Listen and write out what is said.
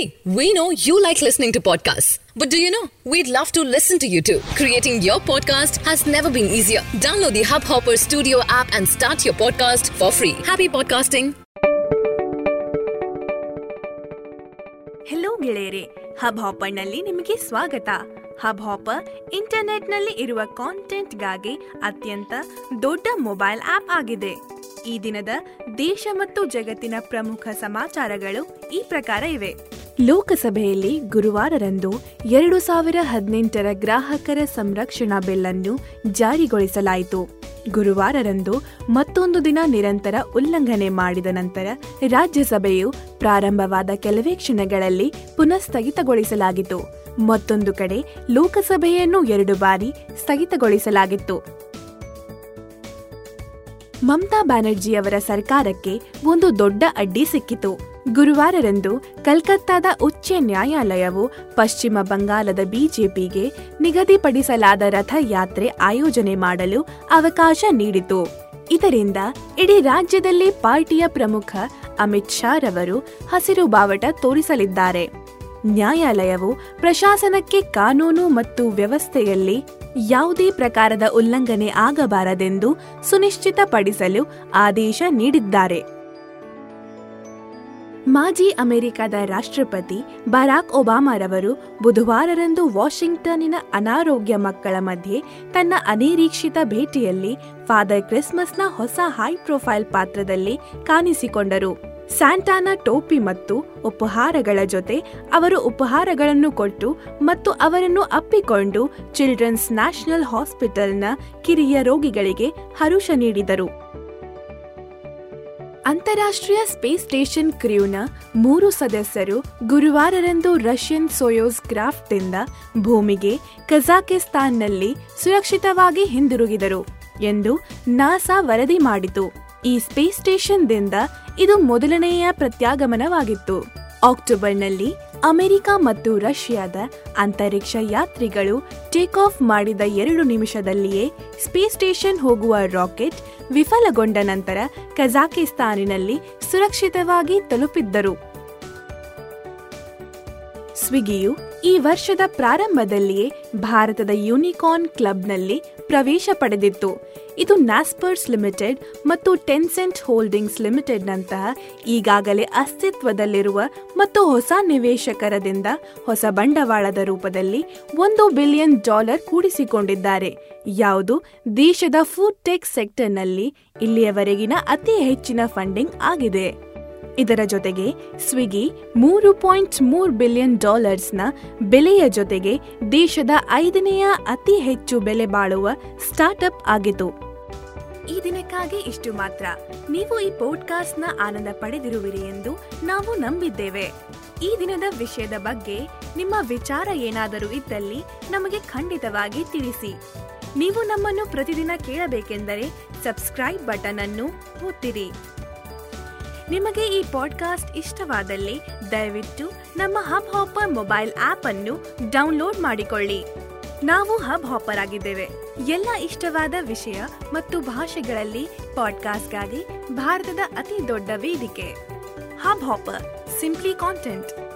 See, we know you like listening to podcasts. But do you know? We'd love to listen to you too. Creating your podcast has never been easier. Download the Hubhopper Studio app and start your podcast for free. Happy podcasting. Hello ಗೆಳೆಯರೆ hub ಹಾಪರ್ನಲ್ಲಿ ನಿಮಗೆ ಸ್ವಾಗತ hub hopper ಇಂಟರ್ನೆಟ್ನಲ್ಲಿ ಇರುವ ಕಾಂಟೆಂಟ್ಗಾಗಿ ಅತ್ಯಂತ ದೊಡ್ಡ mobile app ಆಗಿದೆ ಈ ದಿನದ ದೇಶ ಮತ್ತು ಜಗತ್ತಿನ ಪ್ರಮುಖ ಸಮಾಚಾರಗಳು ಈ ಪ್ರಕಾರ ಇವೆ ಲೋಕಸಭೆಯಲ್ಲಿ ಗುರುವಾರರಂದು ಎರಡು ಸಾವಿರ ಹದಿನೆಂಟರ ಗ್ರಾಹಕರ ಸಂರಕ್ಷಣಾ ಬಿಲ್ ಅನ್ನು ಜಾರಿಗೊಳಿಸಲಾಯಿತು. ಗುರುವಾರರಂದು ಮತ್ತೊಂದು ದಿನ ನಿರಂತರ ಉಲ್ಲಂಘನೆ ಮಾಡಿದ ನಂತರ ರಾಜ್ಯಸಭೆಯು ಪ್ರಾರಂಭವಾದ ಕೆಲವೇ ಕ್ಷಣಗಳಲ್ಲಿ ಪುನಃ ಸ್ಥಗಿತಗೊಳಿಸಲಾಗಿತ್ತು ಮತ್ತೊಂದು ಕಡೆ ಲೋಕಸಭೆಯನ್ನು ಎರಡು ಬಾರಿ ಸ್ಥಗಿತಗೊಳಿಸಲಾಗಿತ್ತು. ಮಮತಾ ಬ್ಯಾನರ್ಜಿಯವರ ಸರ್ಕಾರಕ್ಕೆ ಒಂದು ದೊಡ್ಡ ಅಡ್ಡಿ ಸಿಕ್ಕಿತು. ಗುರುವಾರರಂದು ಕಲ್ಕತ್ತಾದ ಉಚ್ಚ ನ್ಯಾಯಾಲಯವು ಪಶ್ಚಿಮ ಬಂಗಾಳದ ಬಿಜೆಪಿಗೆ ನಿಗದಿಪಡಿಸಲಾದ ರಥಯಾತ್ರೆ ಆಯೋಜನೆ ಮಾಡಲು ಅವಕಾಶ ನೀಡಿತು. ಇದರಿಂದ ಇಡೀ ರಾಜ್ಯದಲ್ಲಿ ಪಾರ್ಟಿಯ ಪ್ರಮುಖ ಅಮಿತ್ ಶಾ ರವರು ಹಸಿರು ಬಾವಟ ತೋರಿಸಲಿದ್ದಾರೆ. ನ್ಯಾಯಾಲಯವು ಪ್ರಶಾಸನಕ್ಕೆ ಕಾನೂನು ಮತ್ತು ವ್ಯವಸ್ಥೆಯಲ್ಲಿ ಯಾವುದೇ ಪ್ರಕಾರದ ಉಲ್ಲಂಘನೆ ಆಗಬಾರದೆಂದು ಸುನಿಶ್ಚಿತಪಡಿಸಲು ಆದೇಶ ನೀಡಿದ್ದಾರೆ. ಮಾಜಿ ಅಮೆರಿಕದ ರಾಷ್ಟ್ರಪತಿ ಬರಾಕ್ ಒಬಾಮಾರವರು ಬುಧವಾರರಂದು ವಾಷಿಂಗ್ಟನ್ನಿನ ಅನಾರೋಗ್ಯ ಮಕ್ಕಳ ಮಧ್ಯೆ ತನ್ನ ಅನಿರೀಕ್ಷಿತ ಭೇಟಿಯಲ್ಲಿ ಫಾದರ್ ಕ್ರಿಸ್ಮಸ್ನ ಹೊಸ ಹೈ ಪ್ರೊಫೈಲ್ ಪಾತ್ರದಲ್ಲಿ ಕಾಣಿಸಿಕೊಂಡರು. ಸ್ಯಾಂಟಾನ ಟೋಪಿ ಮತ್ತು ಉಪಹಾರಗಳ ಜೊತೆ ಅವರು ಉಪಹಾರಗಳನ್ನು ಕೊಟ್ಟು ಮತ್ತು ಅವರನ್ನು ಅಪ್ಪಿಕೊಂಡು ಚಿಲ್ಡ್ರನ್ಸ್ ನ್ಯಾಷನಲ್ ಹಾಸ್ಪಿಟಲ್ನ ಕಿರಿಯ ರೋಗಿಗಳಿಗೆ ಹರುಷ ನೀಡಿದರು. ಅಂತಾರಾಷ್ಟ್ರೀಯ ಸ್ಪೇಸ್ ಸ್ಟೇಷನ್ ಕ್ರ್ಯೂನ ಮೂರು ಸದಸ್ಯರು ಗುರುವಾರರಂದು ರಷ್ಯನ್ ಸೋಯೋಸ್ ಕ್ರಾಫ್ಟ್ನಿಂದ ಭೂಮಿಗೆ ಕಜಾಕಿಸ್ತಾನ್ನಲ್ಲಿ ಸುರಕ್ಷಿತವಾಗಿ ಹಿಂದಿರುಗಿದರು ಎಂದು ನಾಸಾ ವರದಿ ಮಾಡಿತು. ಈ ಸ್ಪೇಸ್ ಸ್ಟೇಷನ್ದಿಂದ ಇದು ಮೊದಲನೆಯ ಪ್ರತ್ಯಾಗಮನವಾಗಿತ್ತು. ಅಕ್ಟೋಬರ್ನಲ್ಲಿ ಅಮೆರಿಕ ಮತ್ತು ರಷ್ಯಾದ ಅಂತರಿಕ್ಷ ಯಾತ್ರಿಗಳು ಟೇಕ್ ಆಫ್ ಮಾಡಿದ ಎರಡು ನಿಮಿಷದಲ್ಲಿಯೇ ಸ್ಪೇಸ್ ಸ್ಟೇಷನ್ ಹೋಗುವ ರಾಕೆಟ್ ವಿಫಲಗೊಂಡ ನಂತರ ಕಜಾಕಿಸ್ತಾನಿನಲ್ಲಿ ಸುರಕ್ಷಿತವಾಗಿ ತಲುಪಿದ್ದರು. ಸ್ವಿಗ್ಗಿಯು ಈ ವರ್ಷದ ಪ್ರಾರಂಭದಲ್ಲಿಯೇ ಭಾರತದ ಯೂನಿಕಾರ್ನ್ ಕ್ಲಬ್ನಲ್ಲಿ ಪ್ರವೇಶ ಪಡೆದಿತ್ತು. ಇದು ನ್ಯಾಸ್ಪರ್ಸ್ ಲಿಮಿಟೆಡ್ ಮತ್ತು ಟೆನ್ಸೆಂಟ್ ಹೋಲ್ಡಿಂಗ್ಸ್ ಲಿಮಿಟೆಡ್ನಂತಹ ಈಗಾಗಲೇ ಅಸ್ತಿತ್ವದಲ್ಲಿರುವ ಮತ್ತು ಹೊಸ ನಿವೇಶಕರದಿಂದ ಹೊಸ ಬಂಡವಾಳದ ರೂಪದಲ್ಲಿ ಒಂದು ಬಿಲಿಯನ್ ಡಾಲರ್ ಕೂಡಿಸಿಕೊಂಡಿದ್ದಾರೆ. ಯಾವುದು ದೇಶದ ಫುಡ್ ಟೆಕ್ ಸೆಕ್ಟರ್ನಲ್ಲಿ ಇಲ್ಲಿಯವರೆಗಿನ ಅತಿ ಹೆಚ್ಚಿನ ಫಂಡಿಂಗ್ ಆಗಿದೆ. ಇದರ ಜೊತೆಗೆ ಸ್ವಿಗ್ಗಿ ಮೂರು ಪಾಯಿಂಟ್ ಮೂರು ಬಿಲಿಯನ್ ಡಾಲರ್ಸ್ನ ಬೆಲೆಯ ಜೊತೆಗೆ ದೇಶದ ಐದನೆಯ ಅತಿ ಹೆಚ್ಚು ಬೆಲೆ ಬಾಳುವ ಸ್ಟಾರ್ಟ್ಅಪ್ ಆಗಿತು ಈ ದಿನಕ್ಕಾಗಿ ಇಷ್ಟು ಮಾತ್ರ. ನೀವು ಈ ಪಾಡ್ಕಾಸ್ಟ್ನ ಆನಂದ ಪಡೆದಿರುವಿರಿ ಎಂದು ನಾವು ನಂಬಿದ್ದೇವೆ. ಈ ದಿನದ ವಿಷಯದ ಬಗ್ಗೆ ನಿಮ್ಮ ವಿಚಾರ ಏನಾದರೂ ಇದ್ದಲ್ಲಿ ನಮಗೆ ಖಂಡಿತವಾಗಿ ತಿಳಿಸಿ. ನೀವು ನಮ್ಮನ್ನು ಪ್ರತಿದಿನ ಕೇಳಬೇಕೆಂದರೆ ಸಬ್ಸ್ಕ್ರೈಬ್ ಬಟನ್ ಅನ್ನು ಒತ್ತಿರಿ. ನಿಮಗೆ ಈ ಪಾಡ್ಕಾಸ್ಟ್ ಇಷ್ಟವಾದಲ್ಲಿ ದಯವಿಟ್ಟು ನಮ್ಮ ಹಬ್ ಹಾಪರ್ ಮೊಬೈಲ್ ಆಪ್ ಅನ್ನು ಡೌನ್ಲೋಡ್ ಮಾಡಿಕೊಳ್ಳಿ. ನಾವು ಹಬ್ ಹಾಪರ್ ಆಗಿದ್ದೇವೆ. ಎಲ್ಲ ಇಷ್ಟವಾದ ವಿಷಯ ಮತ್ತು ಭಾಷೆಗಳಲ್ಲಿ ಪಾಡ್ಕಾಸ್ಟ್ಗಾಗಿ ಭಾರತದ ಅತಿ ದೊಡ್ಡ ವೇದಿಕೆ. Hub hopper simply content